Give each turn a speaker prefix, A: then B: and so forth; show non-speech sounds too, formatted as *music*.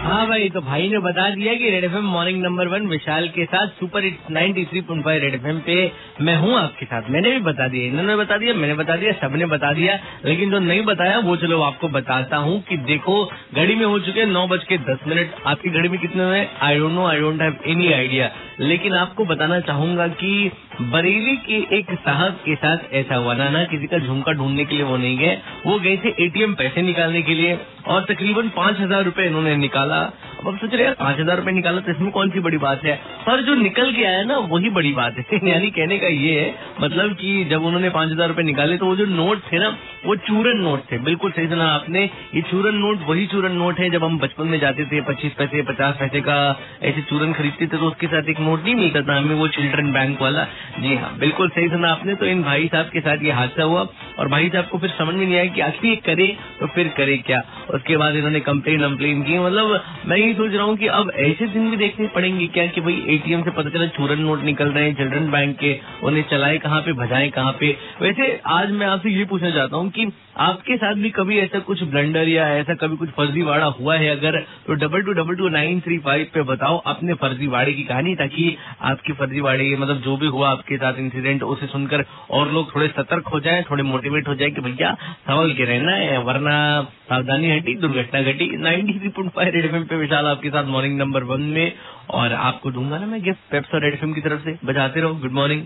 A: हाँ भाई तो भाई ने बता दिया कि red FM morning number one Vishal के साथ super it's ninety three point five red F पे मैं हूँ आपके साथ। मैंने भी बता दिया, इन्होंने बता दिया, मैंने बता दिया, सबने बता दिया, लेकिन जो नहीं बताया, वो चलो आपको बताता हूँ कि देखो, घड़ी में हो चुके नौ बज के दस मिनट। आपकी घड़ी में कितने हुए I don't know I don't have any idea लेकिन आपको बताना चाहूँगा कि बरेली के एक साहब के साथ ऐसा हुआ ना ना, किसी का झुमका ढूँढने के लिए वो नहीं गए। वो गए थे एटीएम पैसे निकालने के लिए और तकरीबन पाँच हज़ार रूपए इन्होंने निकाला। अब अब सोच रहे हैं, पाँच हज़ार रूपए निकाला तो इसमें कौन सी बड़ी बात है? पर जो निकल के आया ना, वही बड़ी बात है। *laughs* यानी कहने का ये है मतलब कि जब उन्होंने पाँच हज़ार रूपए निकाले तो वो जो नोट थे ना, वो चूरन नोट थे। बिल्कुल सही सुना आपने। ये चूरन नोट वही चूरन नोट है, जब हम बचपन में जाते थे, पच्चीस पैसे, पचास पैसे का ऐसे चूरन खरीदते थे तो उसके साथ एक नोट नहीं मिलता था हमें, वो चिल्ड्रन बैंक वाला। जी हाँ बिल्कुल सही सुना आपने। तो इन भाई साहब के साथ ये हादसा हुआ। और भाई साहब को फिर समझ में नहीं आया कि आखिर ये करे तो फिर करे क्या? उसके बाद इन्होंने कंप्लेन वम्प्लेन की। मतलब मैं यही सोच रहा हूँ कि अब ऐसे दिन भी देखने पड़ेंगे क्या कि भाई एटीएम से पता चला चूरन नोट निकल रहे हैं चिल्ड्रन बैंक के। उन्हें चलाए कहाँ पे भजाए कहाँ पे। वैसे आज मैं आपसे ये पूछना चाहता हूँ कि आपके साथ भी कभी ऐसा कुछ ब्लंडर या ऐसा कभी कुछ फर्जीवाड़ा हुआ है? अगर तो double two double two nine three five पे बताओ अपने फर्जीवाड़े की कहानी ताकि आपकी फर्जीवाड़ी मतलब जो भी हुआ आपके साथ इंसिडेंट उसे सुनकर और लोग थोड़े सतर्क हो जाए, थोड़े मोटिवेट हो जाए कि भैया संभल के रहना है, वरना सावधानी हटी, दुर्घटना घटी। Ninety three point five red F पे विशाल आपके साथ मॉर्निंग नंबर वन में और आपको दूँगा ना मैं गिफ्ट पेप्सो रेड एफ़ की तरफ़ से। बजाते रहो गुड मॉर्निंग